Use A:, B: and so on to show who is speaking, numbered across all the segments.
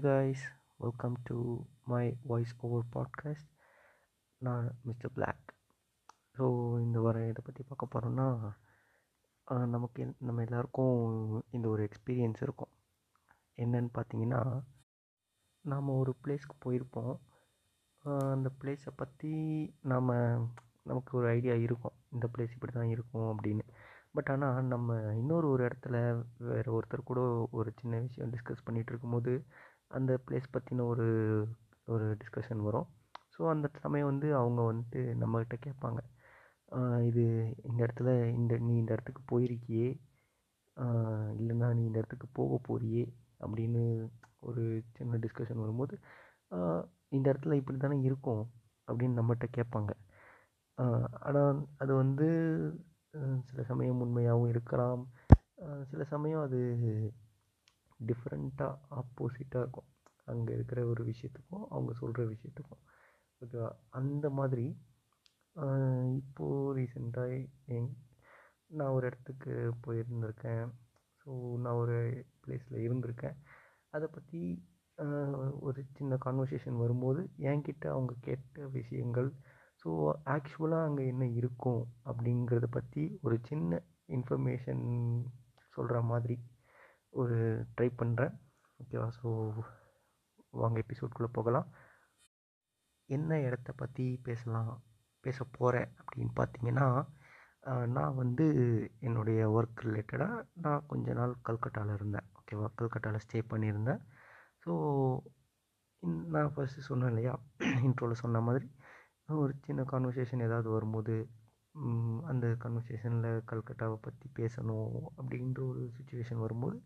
A: guys, welcome to my voice over podcast. நான் mister Black so இந்த வர இதை பற்றி பார்க்க போகிறோன்னா நமக்கு என்- நம்ம எல்லாருக்கும் இந்த ஒரு எக்ஸ்பீரியன்ஸ் இருக்கும். என்னன்னு பார்த்தீங்கன்னா நாம் ஒரு பிளேஸ்க்கு போயிருப்போம். அந்த பிளேஸை பற்றி நாம் நமக்கு ஒரு ஐடியா இருக்கும். இந்த பிளேஸ் இப்படி தான் இருக்கும் அப்படின்னு. பட் ஆனால் நம்ம இன்னொரு ஒரு இடத்துல வேறு ஒருத்தர் கூட ஒரு சின்ன விஷயம் டிஸ்கஸ் பண்ணிகிட்டு இருக்கும்போது அந்த பிளேஸ் பற்றின ஒரு ஒரு டிஸ்கஷன் வரும். ஸோ அந்த சமயம் வந்து அவங்க வந்துட்டு நம்மக்கிட்ட கேட்பாங்க. இது இந்த இடத்துல இந்த நீ இந்த இடத்துக்கு போயிருக்கியே. இல்லைன்னா நீ இந்த இடத்துக்கு போக போறியே. அப்படின்னு ஒரு சின்ன டிஸ்கஷன் வரும்போது இந்த இடத்துல இப்படி தானே இருக்கும். அப்படின்னு நம்மகிட்ட கேட்பாங்க. ஆனால் அது வந்து சில சமயம் உண்மையாகவும் இருக்கலாம். சில சமயம் அது டிஃப்ரெண்ட்டாக ஆப்போசிட்டாக இருக்கும். அங்கே இருக்கிற ஒரு விஷயத்துக்கும் அவங்க சொல்கிற விஷயத்துக்கும். ஓகேவா அந்த மாதிரி இப்போது ரீசெண்டாக எங் நான் ஒரு இடத்துக்கு போயிருந்திருக்கேன். ஸோ நான் ஒரு பிளேஸில் இருந்திருக்கேன். அதை பற்றி ஒரு சின்ன கான்வர்சேஷன் வரும்போது என்கிட்ட அவங்க கேட்ட விஷயங்கள் ஸோ ஆக்சுவலாக அங்கே என்ன இருக்கும் அப்படிங்கிறத பற்றி ஒரு சின்ன இன்ஃபர்மேஷன் சொல்கிற மாதிரி ஒரு ட்ரை பண்ணுறேன் ஓகேவா ஸோ வாங்க எபிசோட்குள்ளே போகலாம். என்ன இடத்த பற்றி பேசலாம் பேச போகிறேன் அப்படின்னு பார்த்தீங்கன்னா நான் வந்து என்னுடைய ஒர்க் ரிலேட்டடாக நான் கொஞ்ச நாள் கல்கட்டாவில் இருந்தேன். ஓகேவா கல்கட்டாவில் ஸ்டே பண்ணியிருந்தேன். ஸோ நான் ஃபஸ்ட்டு சொன்னேன் இல்லையா? இன்ட்ரோவில் சொன்ன மாதிரி ஒரு சின்ன கான்வர்சேஷன் ஏதாவது வரும்போது அந்த கன்வர்சேஷனில் கல்கட்டாவை பற்றி பேசணும் அப்படின்ற ஒரு சுச்சுவேஷன் வரும்போது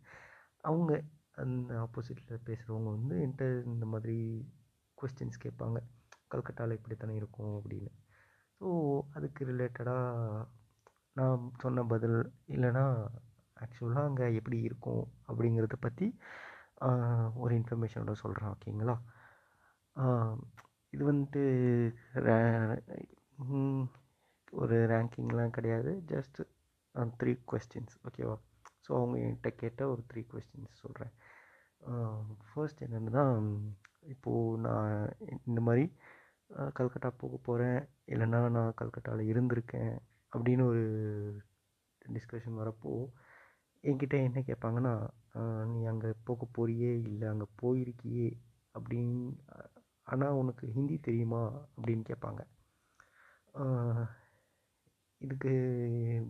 A: அவங்க அந்த ஆப்போசிட்டில் பேசுகிறவங்க வந்து என்கிட்ட இந்த மாதிரி கொஸ்டின்ஸ் கேட்பாங்க. கல்கட்டாவில் இப்படி தானே இருக்கும் அப்படின்னு. ஸோ அதுக்கு ரிலேட்டடாக நான் சொன்ன பதில் இல்லைன்னா ஆக்சுவலாக அங்கே எப்படி இருக்கும் அப்படிங்கிறத பற்றி ஒரு இன்ஃபர்மேஷனோட சொல்கிறேன் ஓகேங்களா இது வந்துட்டு ரே- ஒரு ரேங்கிங்லாம் கிடையாது. ஜஸ்ட் த்ரீ கொஸ்டின்ஸ் ஓகேவா ஸோ அவங்க என்கிட்ட கேட்ட ஒரு த்ரீ கொஸ்டின்ஸ் சொல்கிறேன் ஃபர்ஸ்ட் um, என்னென்னா இப்போது நான் இந்த மாதிரி கல்கட்டா போக போகிறேன் இல்லைன்னா நான் கல்கட்டாவில் இருந்திருக்கேன் அப்படின்னு ஒரு டிஸ்கஷன் வரப்போ என்கிட்ட என்ன கேட்பாங்கன்னா நீ அங்கே போக போறியே? இல்லை அங்கே போயிருக்கியே? அப்படின்னு ஆனால் உனக்கு ஹிந்தி தெரியுமா? அப்படின்னு கேட்பாங்க. இதுக்கு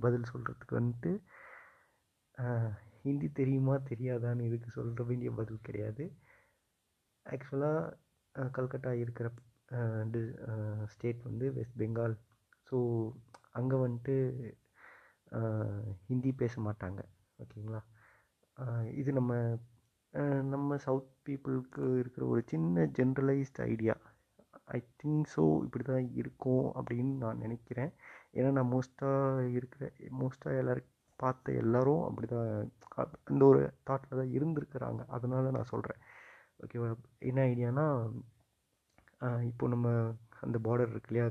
A: பதில் சொல்கிறதுக்கு வந்துட்டு ஹிந்தி தெரியுமா தெரியாதான்னு இதுக்கு சொல்ல வேண்டிய பதில் கிடையாது. ஆக்சுவலாக கல்கட்டா இருக்கிற ஸ்டேட் வந்து வெஸ்ட் பெங்கால் ஸோ அங்கே வந்துட்டு ஹிந்தி பேச மாட்டாங்க. ஓகேங்களா? இது நம்ம நம்ம சவுத் பீப்புளுக்கு இருக்கிற ஒரு சின்ன generalised idea I think so இப்படி தான் இருக்கும் அப்படின்னு நான் நினைக்கிறேன். ஏன்னா நான் மோஸ்ட்டாக இருக்கிற மோஸ்ட்டாக எல்லோரும் பார்த்த எல்லாரும் அப்படி தான் அந்த ஒரு தாட்டில் தான் இருந்திருக்கிறாங்க. அதனால நான் சொல்கிறேன் ஓகேவா என்ன ஐடியானா இப்போ நம்ம அந்த பார்டர் இருக்கு இல்லையா?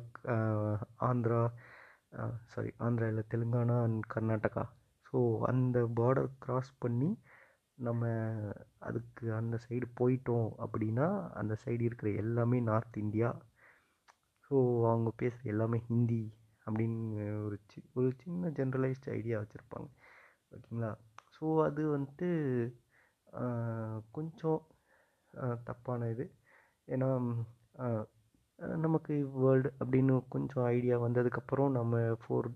A: ஆந்திரா சாரி ஆந்திரா இல்லை தெலுங்கானா அண்ட் கர்நாடகா. ஸோ அந்த பார்டர் கிராஸ் பண்ணி நம்ம அதுக்கு அந்த சைடு போயிட்டோம் அப்படின்னா அந்த சைடு இருக்கிற எல்லாமே நார்த் இந்தியா. ஸோ அவங்க பேசுகிற எல்லாமே ஹிந்தி. அப்படின்னு ஒரு சி ஒரு சின்ன ஜென்ரலைஸ்ட் ஐடியா வச்சுருப்பாங்க. ஓகேங்களா? ஸோ அது வந்துட்டு கொஞ்சம் தப்பான இது. ஏன்னா நமக்கு வேர்ல்டு அப்படின்னு கொஞ்சம் ஐடியா வந்ததுக்கப்புறம் நம்ம four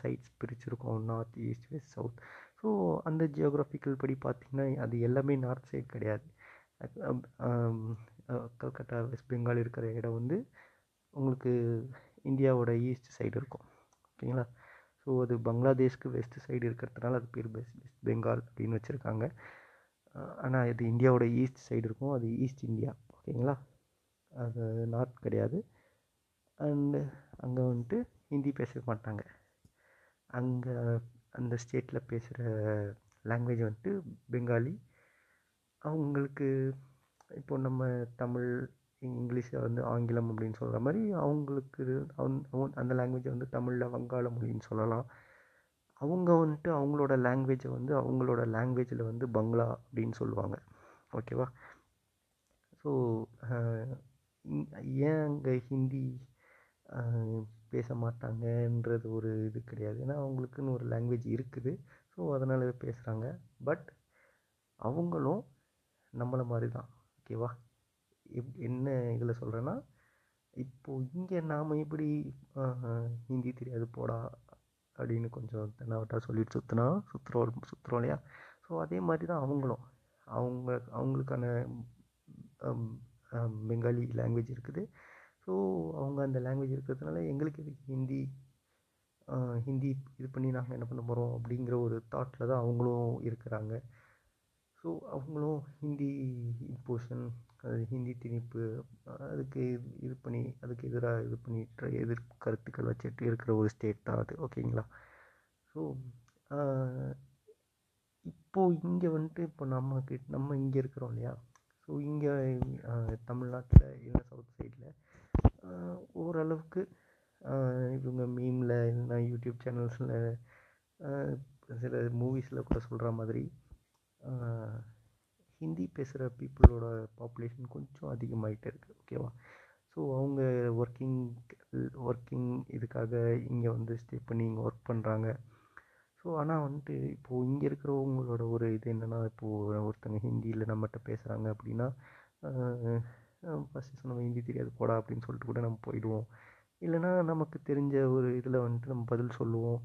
A: sides பிரிச்சுருக்கோம். North east west south so அந்த ஜியோகிராஃபிக்கல் படி பார்த்திங்கன்னா அது எல்லாமே நார்த் சைடு கிடையாது. கல்கட்டா வெஸ்ட் பெங்கால் இருக்கிற இடம் வந்து உங்களுக்கு இந்தியாவோட ஈஸ்ட் சைடு இருக்கும். ஓகேங்களா? ஸோ அது பங்களாதேஷ்க்கு வெஸ்ட் சைடு இருக்கிறதுனால அது பேர் பெஸ்ட் வெஸ்ட் பெங்கால் அப்படின்னு வச்சுருக்காங்க. ஆனால் இது இந்தியாவோட ஈஸ்ட் சைடு இருக்கும். அது ஈஸ்ட் இந்தியா ஓகேங்களா? அது நார்த் கிடையாது. அண்டு அங்கே வந்துட்டு ஹிந்தி பேச மாட்டாங்க. அங்கே அந்த ஸ்டேட்டில் பேசுகிற லாங்குவேஜ் வந்துட்டு பெங்காலி. அவங்களுக்கு இப்போ நம்ம தமிழ் இங்கிலீஷை வந்து ஆங்கிலம் அப்படின்னு சொல்கிற மாதிரி அவங்களுக்கு அவன்- அவன் அந்த லாங்குவேஜை வந்து தமிழில் வங்காள மொழின்னு சொல்லலாம். அவங்க வந்துட்டு அவங்களோட லாங்குவேஜை வந்து அவங்களோட லாங்குவேஜில் வந்து பங்களா அப்படின்னு சொல்லுவாங்க. ஓகேவா ஸோ ஏன் அங்கே ஹிந்தி பேச மாட்டாங்கன்றது ஒரு இது கிடையாது. ஏன்னா அவங்களுக்குன்னு ஒரு லாங்குவேஜ் இருக்குது. ஸோ அதனால் பேசுகிறாங்க பட் அவங்களும் நம்மளை மாதிரி தான் ஓகேவா எப் என்ன இதில் சொல்கிறேன்னா இப்போது இங்கே நாம் எப்படி ஹிந்தி தெரியாது போடா அப்படின்னு கொஞ்சம் தென்னாவட்டா சொல்லிட்டு சுற்றினா சுற்றுறோம் சுற்றுறோம் இல்லையா? ஸோ அதே மாதிரி தான் அவங்களும். அவங்க அவங்களுக்கான பெங்காலி லாங்குவேஜ் இருக்குது. ஸோ அவங்க அந்த லாங்குவேஜ் இருக்கிறதுனால எங்களுக்கு எதுக்கு ஹிந்தி ஹிந்தி இது பண்ணி நாங்கள் என்ன பண்ண போகிறோம் அப்படிங்கிற ஒரு தாட்டில் தான் அவங்களும் இருக்கிறாங்க. ஸோ அவங்களும் ஹிந்தி இம்போஷன் அது ஹிந்தி திணிப்பு அதுக்கு இது பண்ணி அதுக்கு எதிராக இது பண்ணிட்டு எதிர் கருத்துக்கள் வச்சுட்டு இருக்கிற ஒரு ஸ்டேட் தான் அது. ஓகேங்களா ஸோ இப்போது இங்கே வந்துட்டு இப்போ நமக்கு நம்ம இங்கே இருக்கிறோம் இல்லையா? ஸோ இங்கே தமிழ்நாட்டில் இல்லை சவுத் சைடில் ஓரளவுக்கு இவங்க மீமில் இல்லைன்னா யூடியூப் சேனல்ஸில் சில மூவிஸில் கூட சொல்கிற மாதிரி ஹிந்தி பேசுகிற பீப்புளோட பாப்புலேஷன் கொஞ்சம் அதிகமாகிட்டே இருக்குது ஓகேவா ஸோ அவங்க ஒர்க்கிங் ஒர்க்கிங் இதுக்காக இங்கே வந்து ஸ்டே பண்ணி இங்கே ஒர்க் பண்ணுறாங்க ஸோ ஆனால் வந்துட்டு இப்போது இங்கே இருக்கிறவங்களோட ஒரு இது என்னென்னா இப்போது ஒருத்தங்க ஹிந்தியில் நம்மகிட்ட பேசுகிறாங்க அப்படின்னா ஃபஸ்ட்டு சொன்ன ஹிந்தி தெரியாது போடா அப்படின்னு சொல்லிட்டு கூட நம்ம போயிடுவோம். இல்லைன்னா நமக்கு தெரிஞ்ச ஒரு இதில் வந்துட்டு நம்ம பதில் சொல்லுவோம்.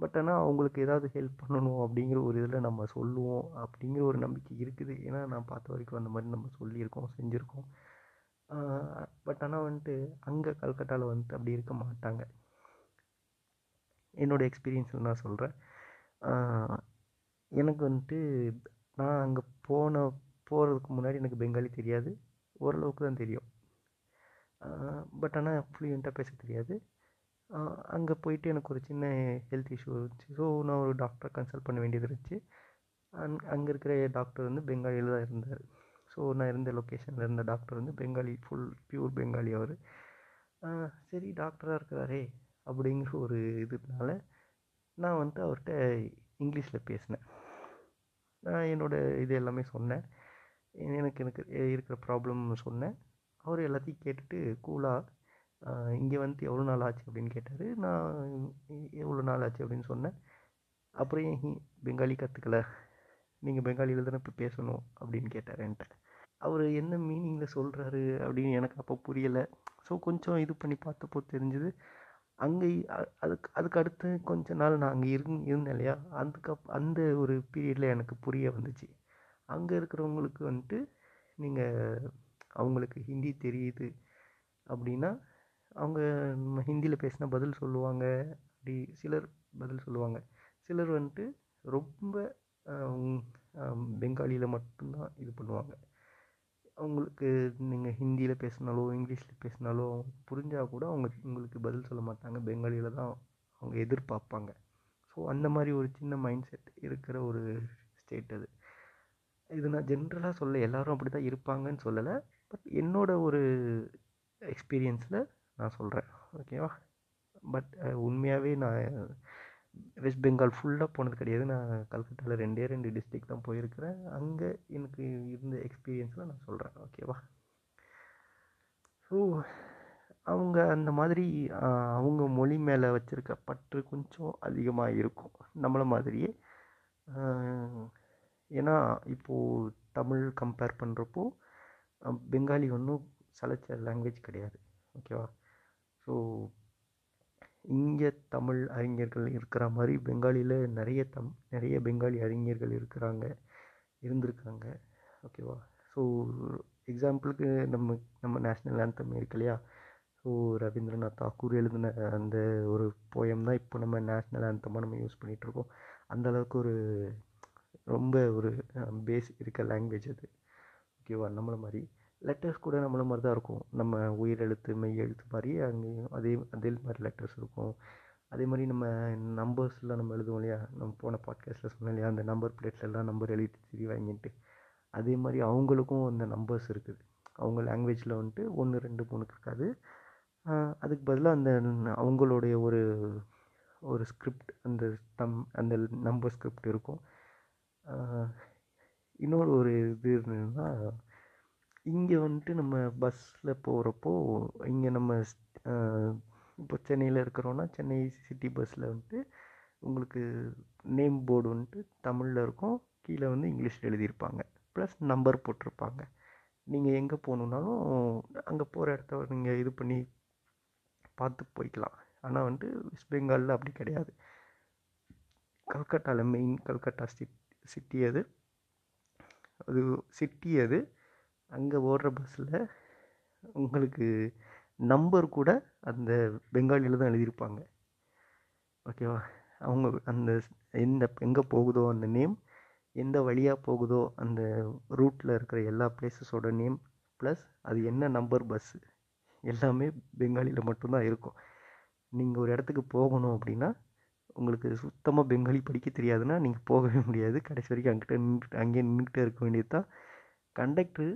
A: பட் ஆனால் அவங்களுக்கு ஏதாவது ஹெல்ப் பண்ணணும் அப்படிங்கிற ஒரு இதில் நம்ம சொல்லுவோம் அப்படிங்கிற ஒரு நம்பிக்கை இருக்குது. ஏன்னா நான் பார்த்த வரைக்கும் அந்த மாதிரி நம்ம சொல்லியிருக்கோம் செஞ்சுருக்கோம். பட் ஆனால் வந்துட்டு அங்கே கல்கட்டாவில் வந்துட்டு அப்படி இருக்க மாட்டாங்க. என்னோடய எக்ஸ்பீரியன்ஸில் நான் சொல்கிறேன் எனக்கு வந்துட்டு நான் அங்கே போன போகிறதுக்கு முன்னாடி எனக்கு பெங்காலி தெரியாது. ஓரளவுக்கு தான் தெரியும். பட் ஆனால் ஃப்ளூயண்ட்டாக பேச தெரியாது. அங்கே போயிட்டு எனக்கு ஒரு சின்ன ஹெல்த் இஷ்யூ இருந்துச்சு. ஸோ நான் ஒரு டாக்டரை கன்சல்ட் பண்ண வேண்டியது இருந்துச்சு. அங் அங்கே இருக்கிற டாக்டர் வந்து பெங்காலியில் தான் இருந்தார். ஸோ நான் இருந்த லொக்கேஷனில் இருந்த டாக்டர் வந்து பெங்காலி ஃபுல் பியூர் பெங்காலி அவர். சரி டாக்டராக இருக்கிறாரே அப்படிங்கிற ஒரு இதுனால நான் வந்துட்டு அவர்கிட்ட இங்கிலீஷில் பேசினேன். நான் என்னோடய இது எல்லாமே சொன்னேன். எனக்கு எனக்கு இருக்கிற ப்ராப்ளம் சொன்னேன். அவர் எல்லாத்தையும் கேட்டுட்டு கூலாக இங்கே வந்து எவ்வளோ நாள் ஆச்சு அப்படின்னு கேட்டார். நான் எவ்வளோ நாள் ஆச்சு அப்படின்னு சொன்னேன். அப்புறம் ஏன் ஹி பெங்காலி கற்றுக்கல நீங்கள் பெங்காலியில் தானே இப்போ பேசணும் அப்படின்னு கேட்டார் என்கிட்ட. அவர் என்ன மீனிங்கில் சொல்கிறாரு அப்படின்னு எனக்கு அப்போ புரியலை. ஸோ கொஞ்சம் இது பண்ணி பார்த்தப்போ தெரிஞ்சுது. அங்கே அதுக்கு அதுக்கு அடுத்து கொஞ்ச நாள் நான் அங்கே இருந் இருந்தேன் இல்லையா? அதுக்கப் அந்த ஒரு பீரியடில் எனக்கு புரிய வந்துச்சு. அங்கே இருக்கிறவங்களுக்கு வந்துட்டு நீங்கள் அவங்களுக்கு ஹிந்தி தெரியுது அப்படின்னா அவங்க நம்ம ஹிந்தியில் பேசினா பதில் சொல்லுவாங்க. அப்படி சிலர் பதில் சொல்லுவாங்க. சிலர் வந்துட்டு ரொம்ப பெங்காலியில் மட்டும்தான் இது பண்ணுவாங்க. அவங்களுக்கு நீங்கள் ஹிந்தியில் பேசினாலோ இங்கிலீஷில் பேசினாலோ புரிஞ்சால் கூட அவங்க உங்களுக்கு பதில் சொல்ல மாட்டாங்க. பெங்காலியில் தான் அவங்க எதிர்பார்ப்பாங்க. ஸோ அந்த மாதிரி ஒரு சின்ன மைண்ட் செட் இருக்கிற ஒரு ஸ்டேட் அது. இது நான் ஜென்ரலாக சொல்ல எல்லோரும் அப்படி தான் இருப்பாங்கன்னு சொல்லலை. பட் என்னோடய ஒரு எக்ஸ்பீரியன்ஸில் நான் சொல்கிறேன் ஓகேவா பட் உண்மையாகவே நான் வெஸ்ட் பெங்கால் ஃபுல்லாக போனது கிடையாது. நான் கல்கட்டாவில் ரெண்டே ரெண்டு டிஸ்ட்ரிக் தான் போயிருக்கிறேன். அங்கே எனக்கு இருந்த எக்ஸ்பீரியன்ஸில் நான் சொல்கிறேன் ஓகேவா ஸோ அவங்க அந்த மாதிரி அவங்க மொழி மேலே வச்சுருக்க பற்று கொஞ்சம் அதிகமாக இருக்கும். நம்மளை மாதிரியே. ஏன்னா இப்போது தமிழ் கம்பேர் பண்ணுறப்போ பெங்காலி ஒன்றும் சலைச்ச லாங்குவேஜ் கிடையாது. ஓகேவா ஸோ இங்கே தமிழ் அறிஞர்கள் இருக்கிற மாதிரி பெங்காலியில் நிறைய தம் நிறைய பெங்காலி அறிஞர்கள் இருக்கிறாங்க இருந்திருக்காங்க. ஓகேவா ஸோ எக்ஸாம்பிளுக்கு நம்ம நம்ம நேஷ்னல் ஆந்தம் இருக்கு இல்லையா? ஸோ ரவீந்திரநாத் தாக்கூர் எழுதின அந்த ஒரு போயம் தான் இப்போ நம்ம நேஷ்னல் ஆந்தமாக நம்ம யூஸ் பண்ணிகிட்ருக்கோம் அந்தளவுக்கு ஒரு ரொம்ப ஒரு பேஸ் இருக்க லாங்குவேஜ் அது. ஓகேவா நம்மளை மாதிரி. லெட்டர்ஸ் கூட நம்மள மாதிரி தான் இருக்கும். நம்ம உயிர் எழுத்து மெய் எழுத்து மாதிரி அங்கேயும் அதே அதே மாதிரி லெட்டர்ஸ் இருக்கும். அதே மாதிரி நம்ம நம்பர்ஸ்லாம் நம்ம எழுதுவோம் இல்லையா? நம்ம போன பாட்காஸ்ட்டில் சொன்னோம் இல்லையா? அந்த நம்பர் பிளேட்லலாம் நம்பர் எழுதி திரி வாங்கிட்டு. அதே மாதிரி அவங்களுக்கும் அந்த நம்பர்ஸ் இருக்குது. அவங்க லாங்குவேஜில் வந்துட்டு ஒன்று ரெண்டு மூணுக்கு இருக்காது. அதுக்கு பதிலாக அந்த அவங்களுடைய ஒரு ஒரு ஸ்கிரிப்ட் அந்த தம் அந்த நம்பர் ஸ்கிரிப்ட் இருக்கும். இன்னொரு ஒரு இது இருந்ததுன்னா இங்கே வந்துட்டு நம்ம பஸ்ஸில் போகிறப்போ இங்கே நம்ம இப்போ சென்னையில் இருக்கிறோன்னா சென்னை சிட்டி பஸ்ஸில் வந்துட்டு உங்களுக்கு நேம் போர்டு வந்துட்டு தமிழில் இருக்கும். கீழே வந்து இங்கிலீஷில் எழுதியிருப்பாங்க. ப்ளஸ் நம்பர் போட்டிருப்பாங்க. நீங்கள் எங்கே போகணுன்னாலும் அங்கே போகிற இடத்த நீங்கள் இது பண்ணி பார்த்து போய்க்கலாம். ஆனால் வந்துட்டு வெஸ்ட் பெங்காலில் அப்படி கிடையாது. கல்கட்டாவில் மெயின் கல்கட்டா சிட் சிட்டி அது. அது சிட்டி அது. அங்கே ஓடுற பஸ்ஸில் உங்களுக்கு நம்பர் கூட அந்த பெங்காலியில் தான் எழுதியிருப்பாங்க. ஓகேவா அவங்க அந்த எந்த எங்கே போகுதோ அந்த நேம் எந்த வழியாக போகுதோ அந்த ரூட்டில் இருக்கிற எல்லா பிளேஸஸோட நேம் ப்ளஸ் அது என்ன நம்பர் பஸ்ஸு எல்லாமே பெங்காலியில் மட்டும்தான் இருக்கும். நீங்கள் ஒரு இடத்துக்கு போகணும் அப்படின்னா உங்களுக்கு சுத்தமாக பெங்காலி படிக்க தெரியாதுன்னா நீங்கள் போகவே முடியாது. கடைசி வரைக்கும் அங்கிட்ட நின்று அங்கேயே நின்றுக்கிட்டே இருக்க வேண்டியது தான் கண்டக்டரு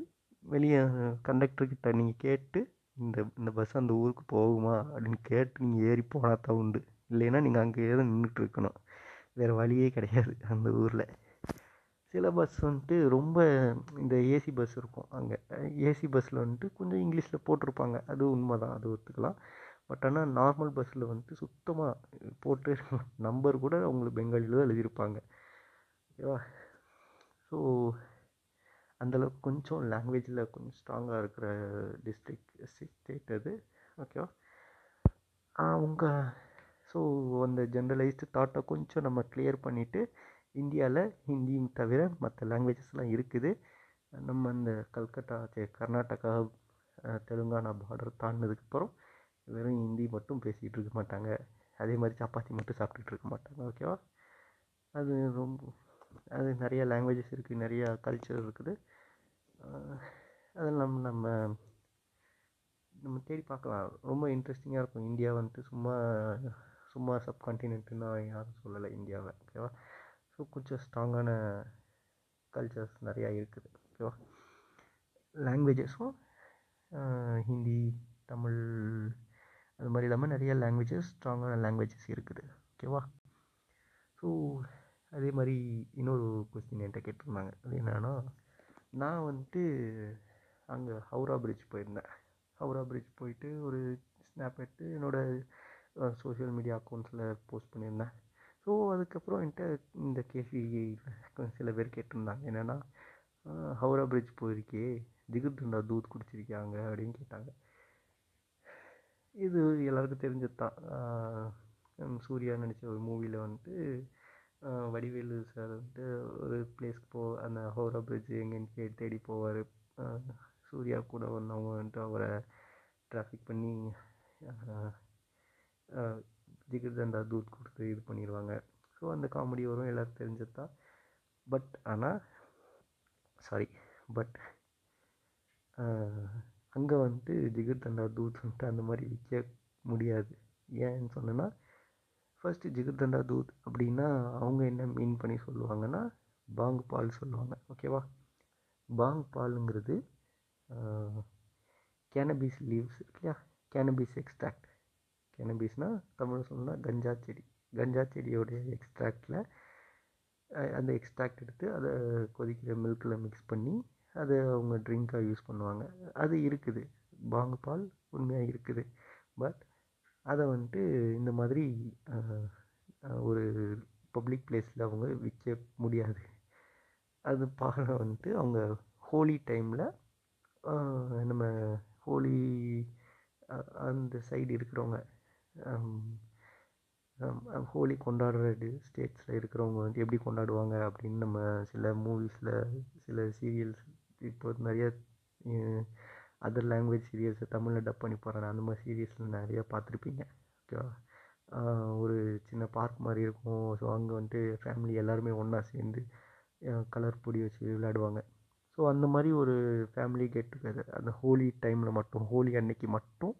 A: வெளியே கண்டக்டர்கிட்ட நீங்கள் கேட்டு இந்த இந்த பஸ் அந்த ஊருக்கு போகுமா அப்படின்னு கேட்டு நீங்கள் ஏறி போனால் தான் உண்டு. இல்லைன்னா நீங்கள் அங்கேயே தான் நின்றுட்டு இருக்கணும் வேறு வழியே கிடையாது அந்த ஊரில். சில பஸ் வந்துட்டு ரொம்ப இந்த ஏசி பஸ் இருக்கும் அங்கே. ஏசி பஸ்ஸில் வந்துட்டு கொஞ்சம் இங்கிலீஷில் போட்டிருப்பாங்க. அது உண்மை தான் அது ஒத்துக்கலாம். பட் ஆனால் நார்மல் பஸ்ஸில் வந்துட்டு சுத்தமாக போட்டு நம்பர் கூட அவங்களுக்கு பெங்காலியில் தான் எழுதியிருப்பாங்க. ஓகேவா? ஸோ அந்தளவுக்கு கொஞ்சம் லாங்குவேஜில் கொஞ்சம் ஸ்ட்ராங்காக இருக்கிற டிஸ்ட்ரிக் ஸ்டேட் அது. ஓகேவா அவங்க ஸோ அந்த ஜென்ரலைஸ்டு தாட்டை கொஞ்சம் நம்ம கிளியர் பண்ணிவிட்டு இந்தியாவில் ஹிந்தியும் தவிர மற்ற லாங்குவேஜஸ்லாம் இருக்குது. நம்ம இந்த கல்கட்டா கர்நாடகா தெலுங்கானா பார்டர் தாண்டினதுக்கப்புறம் வெறும் ஹிந்தி மட்டும் பேசிகிட்டு இருக்க மாட்டாங்க. அதே மாதிரி சப்பாத்தி மட்டும் சாப்பிட்டுட்டு இருக்க மாட்டாங்க. ஓகேவா அது ரொம்ப அது நிறைய லாங்குவேஜஸ் இருக்குது நிறையா கல்ச்சர் இருக்குது. அதெல்லாம் நம்ம நம்ம தேடி பார்க்கலாம். ரொம்ப இன்ட்ரெஸ்டிங்காக இருக்கும். இந்தியா வந்துட்டு சும்மா சும்மா சப்கான்டினென்ட்டுன்னு யாரும் சொல்லலை இந்தியாவை. ஓகேவா ஸோ கொஞ்சம் ஸ்ட்ராங்கான கல்ச்சர்ஸ் நிறையா இருக்குது. ஓகேவா லாங்குவேஜஸும் ஹிந்தி தமிழ் அது மாதிரி இல்லாமல் நிறைய லாங்குவேஜஸ் ஸ்ட்ராங்கான லாங்குவேஜஸ் இருக்குது. ஓகேவா ஸோ அதே மாதிரி இன்னொரு கொஸ்டின் என்கிட்ட கேட்டிருந்தாங்க. அது என்னென்னா நான் வந்துட்டு அங்கே ஹவுரா பிரிட்ஜ் போயிருந்தேன். ஹவுரா பிரிட்ஜ் போயிட்டு ஒரு ஸ்னாப் எடுத்து என்னோடய சோஷியல் மீடியா அக்கௌண்ட்ஸில் போஸ்ட் பண்ணியிருந்தேன். ஸோ அதுக்கப்புறம் என்கிட்ட இந்த கேள்வி சில பேர் கேட்டிருந்தாங்க. என்னென்னா ஹவுரா பிரிட்ஜ் போயிருக்கே. ஜிகிர்தண்டா தூத் குடிச்சிருக்காங்க அப்படின்னு கேட்டாங்க. இது எல்லாருக்கும் தெரிஞ்சது தான் சூர்யா நடித்த ஒரு மூவியில் வந்துட்டு வடிவேலு சார் வந்துட்டு ஒரு பிளேஸ்க்கு போ அந்த ஹவுரா பிரிட்ஜ் எங்கேன்னு கே தேடி போவார். சூர்யா கூட வந்தவங்க வந்துட்டு அவரை டிராஃபிக் பண்ணி ஜிகிர்தண்டா தூத் கொடுத்து இது பண்ணிடுவாங்க ஸோ அந்த காமெடி வரும் எல்லோரும் தெரிஞ்சது தான் பட் ஆனால் சாரி பட் அங்கே வந்துட்டு ஜிகிர்தண்டா தூத் வந்துட்டு அந்த மாதிரி விற்க முடியாது. ஏன்னு சொன்னேன்னா ஃபஸ்ட்டு ஜிகர்தண்டா தூத் அப்படின்னா அவங்க என்ன மீன் பண்ணி சொல்லுவாங்கன்னா பாங் பால் சொல்லுவாங்க. ஓகேவா பாங் பாலுங்கிறது கேனபீஸ் லீவ்ஸ் இல்லையா? கேனபீஸ் எக்ஸ்ட்ராக்ட் கேனபீஸ்னால் தமிழ் சொல்லணும்னா கஞ்சா செடி. கஞ்சா செடியோடைய எக்ஸ்ட்ராக்டில் அந்த எக்ஸ்ட்ராக்ட் எடுத்து அதை கொதிக்கிற மில்கில் மிக்ஸ் பண்ணி அதை அவங்க ட்ரிங்காக யூஸ் பண்ணுவாங்க. அது இருக்குது. பாங்கு பால் உண்மையாக இருக்குது. பட் அதை வந்துட்டு இந்த மாதிரி ஒரு பப்ளிக் பிளேஸில் அவங்க விற்க முடியாது. அது பாலை வந்துட்டு அவங்க ஹோலி டைமில் நம்ம ஹோலி அந்த சைடு இருக்கிறவங்க ஹோலி கொண்டாடுற ஸ்டேட்ஸில் இருக்கிறவங்க வந்து எப்படி கொண்டாடுவாங்க அப்படின்னு நம்ம சில மூவிஸில் சில சீரியல்ஸ் இப்போ நிறைய அதர் லாங்குவேஜ் சீரியல்ஸை தமிழில் டப் பண்ணி போடுறாங்க அந்த மாதிரி சீரியல்ஸில் நிறையா பார்த்துருப்பீங்க. ஓகேவா ஒரு சின்ன பார்க் மாதிரி இருக்கும். ஸோ அங்கே வந்துட்டு ஃபேமிலி எல்லாருமே ஒன்றா சேர்ந்து கலர் பொடி வச்சு விளையாடுவாங்க. ஸோ அந்த மாதிரி ஒரு ஃபேமிலி கெட் டுகெதர் அந்த ஹோலி டைமில் மட்டும் ஹோலி அன்னைக்கு மட்டும்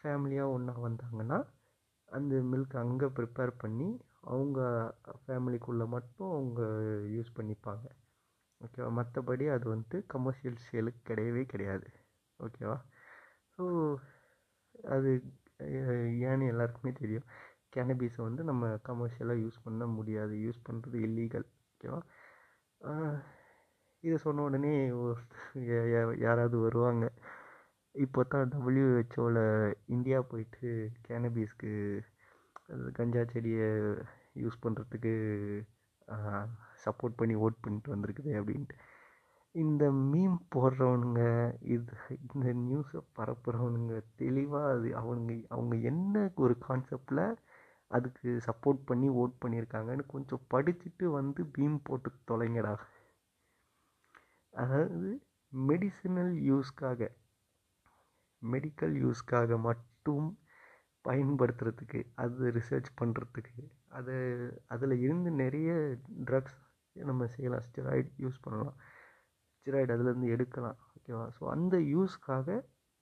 A: ஃபேமிலியாக ஒன்றா வந்தாங்கன்னா அந்த மில்க் அங்கே ப்ரிப்பேர் பண்ணி அவங்க ஃபேமிலிக்குள்ளே மட்டும் அவங்க யூஸ் பண்ணிப்பாங்க. ஓகேவா மற்றபடி அது வந்துட்டு கமர்ஷியல் சேலுக்கு கிடையவே கிடையாது. ஓகேவா ஸோ அது ஏன்னு எல்லாருக்குமே தெரியும். கேனபீஸை வந்து நம்ம கமர்ஷியலாக யூஸ் பண்ண முடியாது. யூஸ் பண்ணுறது இல்லீகல் ஓகேவா இதை சொன்ன உடனே யாராவது வருவாங்க. இப்போ தான் டபிள்யூஹெச்ஓவில் இந்தியா போயிட்டு கேனபீஸ்க்கு கஞ்சா செடியை யூஸ் பண்ணுறதுக்கு சப்போர்ட் பண்ணி ஓட் பண்ணிட்டு வந்திருக்குது அப்படின்ட்டு. இந்த மீம் போடுறவனுங்க இது இந்த நியூஸை பரப்புகிறவனுங்க தெளிவாக அது அவனுங்க அவங்க என்ன ஒரு கான்செப்டில் அதுக்கு சப்போர்ட் பண்ணி ஓட் பண்ணியிருக்காங்கன்னு கொஞ்சம் படிச்சுட்டு வந்து மீம் போட்டு தொலைங்கடா. அதாவது மெடிசினல் யூஸ்க்காக மெடிக்கல் யூஸ்க்காக மட்டும் பயன்படுத்துறதுக்கு அது ரிசர்ச் பண்ணுறதுக்கு அது அதில் இருந்து நிறைய ட்ரக்ஸ் நம்ம செய்யலாம் ஸ்டெராய்டு யூஸ் பண்ணலாம். ஸ்டிராய்டு அதுலேருந்து எடுக்கலாம் ஓகேவா ஸோ அந்த யூஸ்க்காக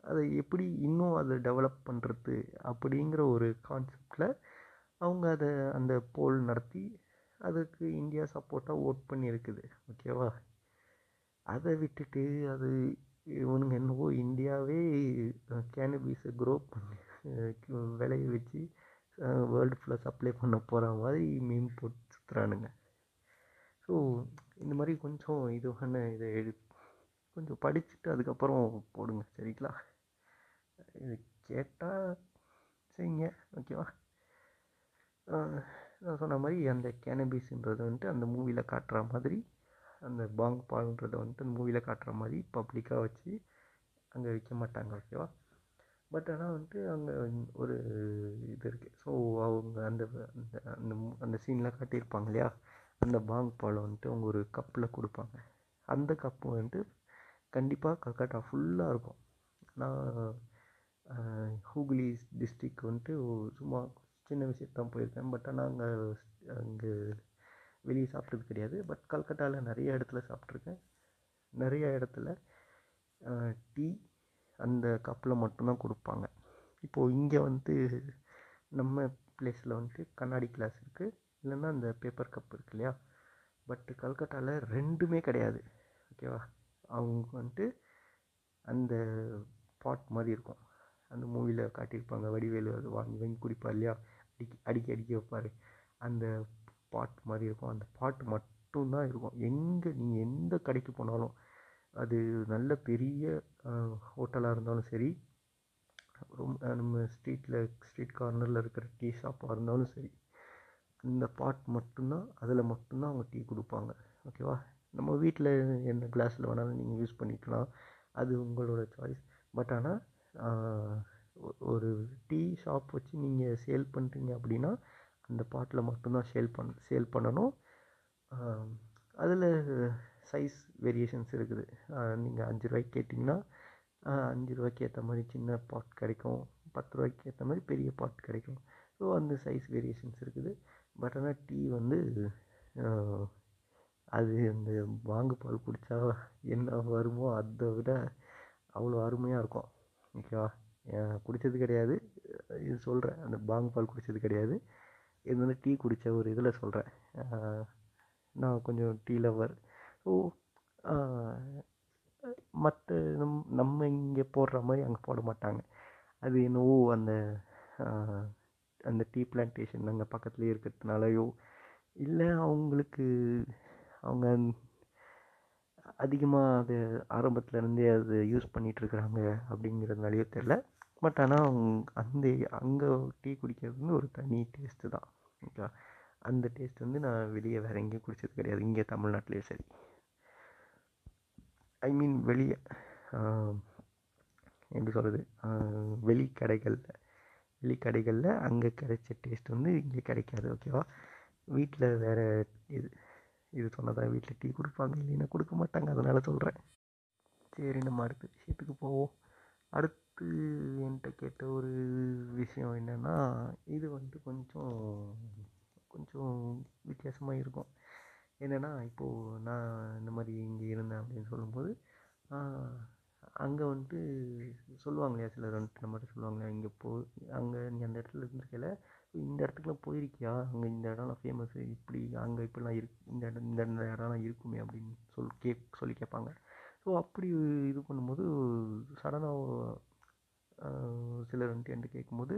A: அதை எப்படி இன்னும் அதை டெவலப் பண்ணுறது அப்படிங்கிற ஒரு கான்செப்டில் அவங்க அதை அந்த போல் நடத்தி அதுக்கு இந்தியா சப்போர்ட்டாக ஓட் பண்ணியிருக்குது ஓகேவா அதை விட்டுட்டு அது இவனுங்க என்னவோ இந்தியாவே கேனபீஸை க்ரோ பண்ணி விளைய வச்சு வேர்ல்டு ஃபுல்லாக சப்ளை பண்ண போகிற மாதிரி மீன் போட்டு சுற்றுறானுங்க ஸோ இந்த மாதிரி கொஞ்சம் இதுவான இதை எடு. கொஞ்சம் படிச்சுட்டு அதுக்கப்புறம் போடுங்க சரிங்களா? இது கேட்டால் செய்யுங்க ஓகேவா? நான் சொன்ன மாதிரி அந்த கேனபீஸ்ன்றது வந்துட்டு அந்த மூவியில் காட்டுற மாதிரி அந்த பாங் பால்ன்றதை வந்துட்டு அந்த மூவியில் காட்டுற மாதிரி பப்ளிக்காக வச்சு அங்கே விற்க மாட்டாங்க ஓகேவா? பட் ஆனால் வந்துட்டு அங்கே ஒரு இது இருக்குது ஸோ அவங்க அந்த அந்த அந்த அந்த சீன்லாம் காட்டியிருப்பாங்க இல்லையா? அந்த பாங் பாலை வந்துட்டு அவங்க ஒரு கப்பில் கொடுப்பாங்க. அந்த கப்பு வந்துட்டு கண்டிப்பாக கல்கட்டா ஃபுல்லாக இருக்கும். நான் ஹூக்ளி டிஸ்ட்ரிக் வந்துட்டு சும்மா சின்ன விஷயத்து தான் போயிருக்கேன். பட் ஆனால் அங்கே அங்கே வெளியே சாப்பிட்டது கிடையாது. பட் கல்கட்டாவில் நிறைய இடத்துல சாப்பிட்ருக்கேன் நிறைய இடத்துல டீ அந்த கப்பில் மட்டும்தான் கொடுப்பாங்க. இப்போது இங்கே வந்து நம்ம பிளேஸில் வந்துட்டு கண்ணாடி கிளாஸ் இருக்குது இல்லைன்னா அந்த பேப்பர் கப் இருக்கு இல்லையா? பட்டு கல்கட்டாவில் ரெண்டுமே கிடையாது. ஓகேவா அவங்க வந்துட்டு அந்த பாட் மாதிரி இருக்கும். அந்த மூவியில் காட்டியிருப்பாங்க வடிவேலு அது வாங்கி வாங்கி குடிப்பார் இல்லையா? அடிக்கி அடிக்கி அடிக்கி வைப்பார். அந்த பாட் மாதிரி இருக்கும். அந்த பாட்டு மட்டும்தான் இருக்கும். எங்கே நீங்கள் எந்த கடைக்கு போனாலும் அது நல்ல பெரிய ஹோட்டலாக இருந்தாலும் சரி ரொம்ப நம்ம ஸ்ட்ரீட்டில் ஸ்ட்ரீட் கார்னரில் இருக்கிற டீ ஷாப்பாக இருந்தாலும் சரி இந்த பாட் மட்டும்தான் அதில் மட்டும்தான் அவங்க டீ கொடுப்பாங்க. ஓகேவா நம்ம வீட்டில் என்ன கிளாஸில் வேணாலும் நீங்கள் யூஸ் பண்ணிக்கலாம். அது உங்களோட சாய்ஸ் பட் ஆனால் ஒரு டீ ஷாப் வச்சு நீங்கள் சேல் பண்ணுறீங்க அப்படின்னா அந்த பாட்டில் மட்டும்தான் சேல் பண் சேல் பண்ணணும். அதில் சைஸ் வேரியேஷன்ஸ் இருக்குது. நீங்கள் அஞ்சு ரூபாய்க்கு கேட்டிங்கன்னா அஞ்சு ரூபாய்க்கு ஏற்ற மாதிரி சின்ன பாட் கிடைக்கும். பத்து ரூபாய்க்கு ஏற்ற மாதிரி பெரிய பாட் கிடைக்கும். ஸோ அந்த சைஸ் வேரியேஷன்ஸ் இருக்குது. பட் ஆனால் டீ வந்து அது அந்த வாங்கு பால் குடித்தா என்ன வருமோ அதை விட அவ்வளோ அருமையாக இருக்கும். ஓகேவா? குடித்தது கிடையாது. இது சொல்கிறேன் அந்த பாங்கு பால் குடித்தது கிடையாது. இருந்தாலும் டீ குடித்த ஒரு இதில் சொல்கிறேன் நான் கொஞ்சம் டீ லவர் ஸோ மற்ற நம் நம்ம இங்கே போடுற மாதிரி அங்கே போட மாட்டாங்க. அது என்னவோ அந்த அந்த டீ பிளான்டேஷன் அங்கே பக்கத்துலேயே இருக்கிறதுனாலயோ இல்லை அவங்களுக்கு அவங்க அதிகமாக அது ஆரம்பத்துலேருந்தே அது யூஸ் பண்ணிகிட்ருக்குறாங்க அப்படிங்கிறதுனாலையோ தெரில பட் ஆனால் அந்த அங்கே டீ குடிக்கிறது வந்து ஒரு தனி டேஸ்ட்டு தான். ஓகே அந்த டேஸ்ட் வந்து நான் வெளியே வேறு எங்கேயும் குடித்தது கிடையாது. இங்கே தமிழ்நாட்டிலே சரி. ஐ மீன் வெளியே எப்படி சொல்கிறது வெளி கடைகளில் வெளி கடைகளில் அங்கே கிடைச்ச டேஸ்ட் வந்து இங்கே கிடைக்காது ஓகேவா வீட்டில் வேறு இது இது சொன்னதான் வீட்டில் டீ கொடுப்பாங்க இல்லைன்னா கொடுக்க மாட்டாங்க அதனால் சொல்கிறேன் சரி நம்ம அடுத்த விஷயத்துக்கு போவோம். அடுத்து என்கிட்ட கேட்ட ஒரு விஷயம் என்னென்னா இது வந்து கொஞ்சம் கொஞ்சம் வித்தியாசமாக இருக்கும். என்னென்னா இப்போது நான் இந்த மாதிரி இங்கே இருந்தேன் அப்படின்னு சொல்லும்போது அங்கே வந்துட்டு சொல்லுவாங்க இல்லையா சிலர் வந்துட்டு நம்மகிட்ட சொல்லுவாங்க இங்கே போ அங்கே நீ அந்த இடத்துல இருந்திருக்கையில இந்த இடத்துக்குலாம் போயிருக்கியா? அங்கே இந்த இடம்லாம் ஃபேமஸ்ஸு இப்படி அங்கே இப்படிலாம் இருக் இந்த இடம் இந்த இந்த இடம்லாம் இருக்குமே அப்படின்னு சொல் கேக் சொல்லி கேட்பாங்க. ஸோ அப்படி இது பண்ணும்போது சடனாக சிலர் வந்துட்டு என்கிட்ட கேட்கும்போது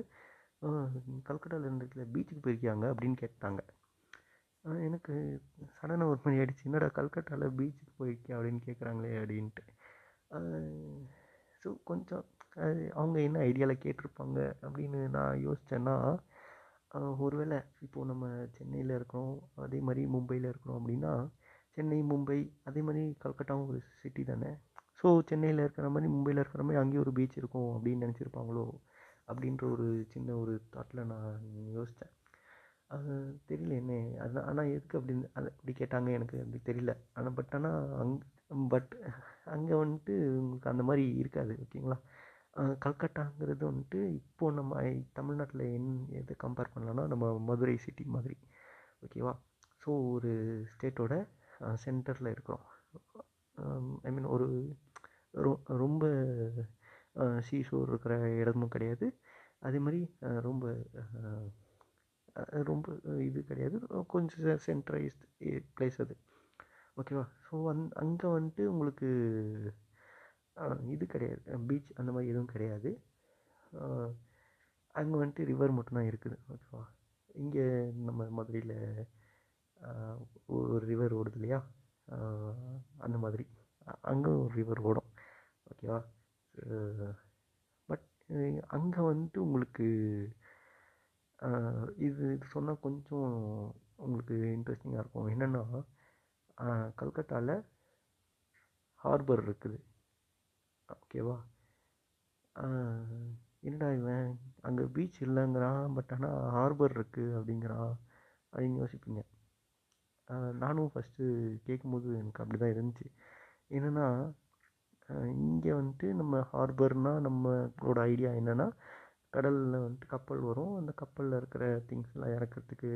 A: கல்கட்டாவில் இருந்திருக்கல பீச்சுக்கு போயிருக்கியாங்க? அப்படின்னு கேட்டாங்க. எனக்கு சடனாக ஒரு மாதிரி ஆகிடுச்சு என்னடா கல்கட்டாவில் பீச்சுக்கு போயிருக்கியா? அப்படின்னு கேட்குறாங்களே அப்படின்ட்டு. ஸோ கொஞ்சம் அது அவங்க என்ன ஐடியாவில் கேட்டிருப்பாங்க அப்படின்னு நான் யோசித்தேன்னா ஒருவேளை இப்போது நம்ம சென்னையில் இருக்கிறோம் அதே மாதிரி மும்பையில் இருக்கிறோம் அப்படின்னா சென்னை மும்பை அதே மாதிரி கல்கட்டாவும் ஒரு சிட்டி தானே. ஸோ சென்னையில் இருக்கிற மாதிரி மும்பையில் இருக்கிற மாதிரி அங்கேயும் ஒரு பீச் இருக்கும் அப்படின்னு நினச்சிருப்பாங்களோ அப்படின்ற ஒரு சின்ன ஒரு தாட்டில் நான் யோசித்தேன் தெரியல என்ன அது ஆனால் எதுக்கு அப்படின்னு அது அப்படி கேட்டாங்க எனக்கு அப்படி தெரியல. ஆனால் பட் ஆனால் அங் பட் அங்கே வந்துட்டு உங்களுக்கு அந்த மாதிரி இருக்காது ஓகேங்களா? கல்கட்டாங்கிறது வந்துட்டு இப்போது நம்ம தமிழ்நாட்டில் என் எதை கம்பேர் பண்ணலான்னா நம்ம மதுரை சிட்டி மாதிரி ஓகேவா? ஸோ ஒரு ஸ்டேட்டோட சென்டரில் இருக்கிறோம். ஐ மீன் ஒரு ரொ ரொம்ப சீஷோர் இருக்கிற இடமும் கிடையாது. அதே மாதிரி ரொம்ப ரொம்ப இது கிடையாது. கொஞ்சம் சென்ட்ரைஸ்ட் ப்ளேஸ் அது. ஓகேவா ஸோ அந் அங்கே வந்துட்டு உங்களுக்கு இது கிடையாது. பீச் அந்த மாதிரி எதுவும் கிடையாது. அங்கே வந்துட்டு ரிவர் மட்டும்தான் இருக்குது. ஓகேவா இங்கே நம்ம மதுரையில் ஒரு ரிவர் ஓடுது இல்லையா? அந்த மாதிரி. அங்கே ஒரு ரிவர் ஓடும். ஓகேவா பட் அங்கே வந்துட்டு உங்களுக்கு இது இது சொன்னால் கொஞ்சம் உங்களுக்கு இன்ட்ரெஸ்டிங்காக இருக்கும். என்னென்னா கல்கட்டாவில் ஹார்பர் இருக்குது. ஓகேவா என்னடா இவன்? அங்கே பீச் இல்லைங்கிறான் பட் ஆனால் ஹார்பர் இருக்குது அப்படிங்கிறான். அப்படின்னு யோசிப்பீங்க. நானும் ஃபஸ்ட்டு கேட்கும்போது எனக்கு அப்படி தான் இருந்துச்சு. என்னென்னா இங்கே வந்துட்டு நம்ம ஹார்பர்னால் நம்மளோட ஐடியா என்னென்னா கடலில் வந்துட்டு கப்பல் வரும். அந்த கப்பலில் இருக்கிற திங்ஸ்லாம் இறக்கிறதுக்கு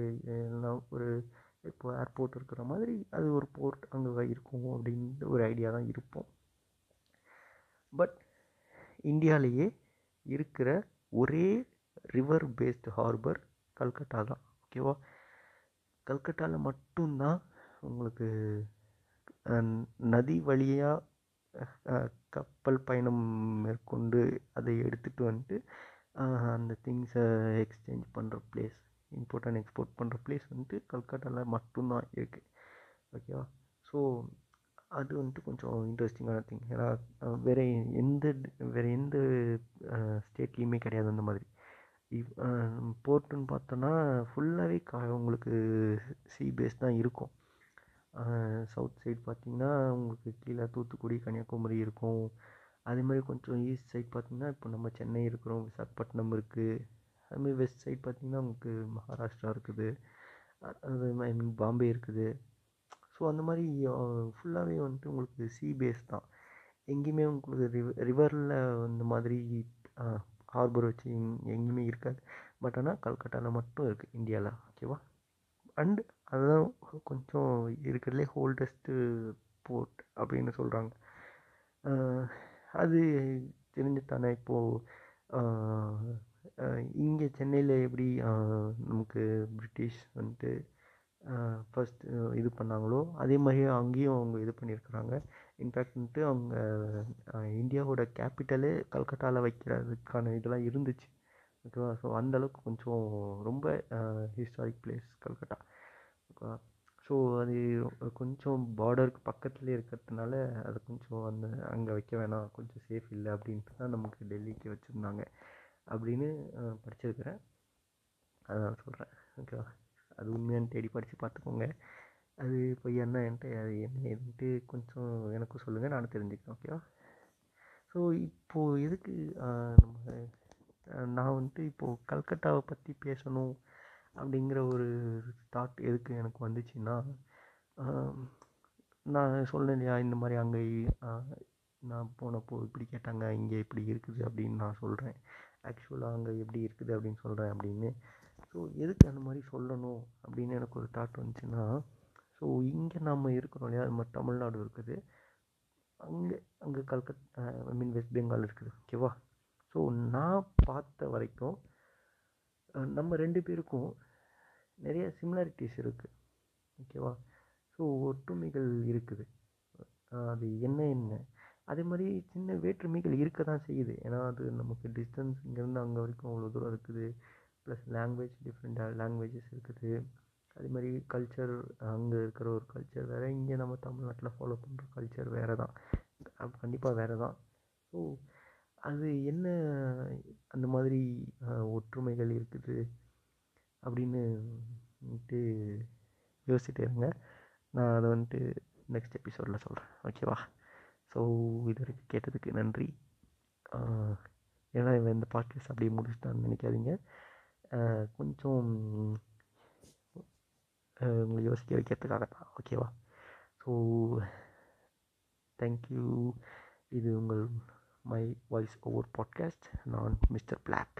A: எல்லாம் ஒரு இப்போ ஏர்போர்ட் இருக்கிற மாதிரி அது ஒரு போர்ட் அங்கே இருக்கும் அப்படின்ட்டு ஒரு ஐடியா தான் இருப்போம் பட் இந்தியாவிலேயே இருக்கிற ஒரே ரிவர் பேஸ்டு ஹார்பர் கல்கட்டா தான். ஓகேவா கல்கட்டாவில் மட்டும்தான் உங்களுக்கு நதி வழியாக கப்பல் பயணம் மேற்கொண்டு அதை எடுத்துகிட்டு வந்துட்டு அந்த திங்ஸை எக்ஸ்சேஞ்ச் பண்ணுற பிளேஸ் இம்போர்ட் அண்ட் எக்ஸ்போர்ட் பண்ணுற பிளேஸ் வந்துட்டு கல்கட்டாவில் மட்டும்தான் இருக்குது ஓகேவா ஸோ அது வந்துட்டு கொஞ்சம் இன்ட்ரெஸ்டிங்கான திங் ஏன்னா வேறு எந்த வேறு எந்த ஸ்டேட்லேயுமே கிடையாது அந்த மாதிரி. இவ் போர்ட்டுன்னு பார்த்தோன்னா ஃபுல்லாகவே கா உங்களுக்கு சி பேஸ் தான் இருக்கும். சவுத் சைடு பார்த்திங்கன்னா உங்களுக்கு கீழே தூத்துக்குடி கன்னியாகுமரி இருக்கும். அதே மாதிரி கொஞ்சம் ஈஸ்ட் சைட் பார்த்திங்கன்னா இப்போ நம்ம சென்னை இருக்கிறோம் விசாகப்பட்டினம் இருக்குது அதுமாதிரி வெஸ்ட் சைட் பார்த்திங்கன்னா உங்களுக்கு மகாராஷ்டிரா இருக்குது. அது ஐ மீன் பாம்பே இருக்குது. ஸோ அந்த மாதிரி ஃபுல்லாகவே வந்துட்டு உங்களுக்கு சீ பேஸ் தான். எங்கேயுமே உங்களுக்கு ரிவ ரிவரில் இந்த மாதிரி ஹார்பர் வச்சு எங்கேயுமே இருக்காது. பட் ஆனால் கல்கட்டாவில் மட்டும் இருக்குது இந்தியாவில் ஓகேவா அண்டு அதுதான் கொஞ்சம் இருக்கிறதுலே ஹோல்டஸ்ட்டு போர்ட் அப்படின்னு சொல்கிறாங்க அது தெரிஞ்சு தானே இப்போது இங்கே சென்னையில் எப்படி நமக்கு பிரிட்டிஷ் வந்துட்டு ஃபஸ்ட்டு இது பண்ணாங்களோ அதே மாதிரியே அங்கேயும் அவங்க இது பண்ணியிருக்கிறாங்க. இன்ஃபேக்ட் வந்துட்டு அவங்க இந்தியாவோட கேபிட்டலே கல்கட்டாவில் வைக்கிறதுக்கான இதெல்லாம் இருந்துச்சு. ஓகேவா ஸோ அந்தளவுக்கு கொஞ்சம் ரொம்ப ஹிஸ்டாரிக் பிளேஸ் கல்கட்டா. ஓகேவா ஸோ அது கொஞ்சம் பார்டருக்கு பக்கத்துலேயே இருக்கிறதுனால அது கொஞ்சம் அந்த அங்கே வைக்க வேணாம் கொஞ்சம் சேஃப் இல்லை அப்படின்ட்டு தான் நமக்கு டெல்லிக்கு வச்சுருந்தாங்க. அப்படின்னு படிச்சிருக்கிறேன். அதான் சொல்கிறேன் ஓகேவா அது உண்மையான்னு தேடி படித்து பார்த்துக்கோங்க. அது பொய்யான்னா என்கிட்ட அது என்ன ஏதுன்ட்டு கொஞ்சம் எனக்கும் சொல்லுங்கள் நானும் தெரிஞ்சுக்கிறேன். ஓகேவா ஸோ இப்போது எதுக்கு நம்ம நான் வந்துட்டு இப்போது கல்கட்டாவை பற்றி பேசணும் அப்படிங்கிற ஒரு தாட் எதுக்கு எனக்கு வந்துச்சுன்னா நான் சொன்னேன் இல்லையா இந்த மாதிரி அங்கே நான் போனப்போ இப்படி கேட்டாங்க இங்கே இப்படி இருக்குது அப்படின்னு நான் சொல்கிறேன் ஆக்சுவலாக அங்கே எப்படி இருக்குது அப்படின்னு சொல்கிறேன் அப்படின்னு. ஸோ எதுக்கு அந்த மாதிரி சொல்லணும் அப்படின்னு எனக்கு ஒரு தாட் வந்துச்சுன்னா ஸோ இங்கே நம்ம இருக்கிறோம் இல்லையா? நம்ம தமிழ்நாடு இருக்குது. அங்கே அங்கே Calcutta I mean West Bengal இருக்குது. ஓகேவா ஸோ நான் பார்த்த வரைக்கும் நம்ம ரெண்டு பேருக்கும் நிறைய சிமிலாரிட்டிஸ் இருக்குது ஓகேவா ஸோ ஒற்றுமைகள் இருக்குது. அது என்ன என்ன? அதே மாதிரி சின்ன வேற்றுமைகள் இருக்க தான் செய்யுது. ஏன்னா அது நமக்கு டிஸ்டன்ஸ் இங்கேருந்து அங்கே வரைக்கும் அவ்வளோ தூரம் இருக்குது. ப்ளஸ் லாங்குவேஜ் டிஃப்ரெண்ட்டாக லாங்குவேஜஸ் இருக்குது. அதே மாதிரி கல்ச்சர் அங்கே இருக்கிற ஒரு கல்ச்சர் வேறு இங்கே நம்ம தமிழ்நாட்டில் ஃபாலோ பண்ணுற கல்ச்சர் வேறு தான் கண்டிப்பாக வேறு தான் ஸோ அது என்ன அந்த மாதிரி ஒற்றுமைகள் இருக்குது அப்படின்னு வந்துட்டு யோசிச்சுட்டு இருங்க. நான் அதை வந்துட்டு நெக்ஸ்ட் எபிசோடில் சொல்கிறேன் ஓகேவா ஸோ இது வரைக்கும் கேட்டதுக்கு நன்றி. ஏன்னா இவன் இந்த பாட்காஸ்ட் அப்படியே முடிச்சுட்டான்னு நினைக்காதீங்க. கொஞ்சம் உங்களை யோசிக்க வைக்கிறதுக்காக தான். ஓகேவா ஸோ தேங்க்யூ இது உங்கள் மை வாய்ஸ் ஓவர் பாட்காஸ்ட் நான் மிஸ்டர் பிளாக்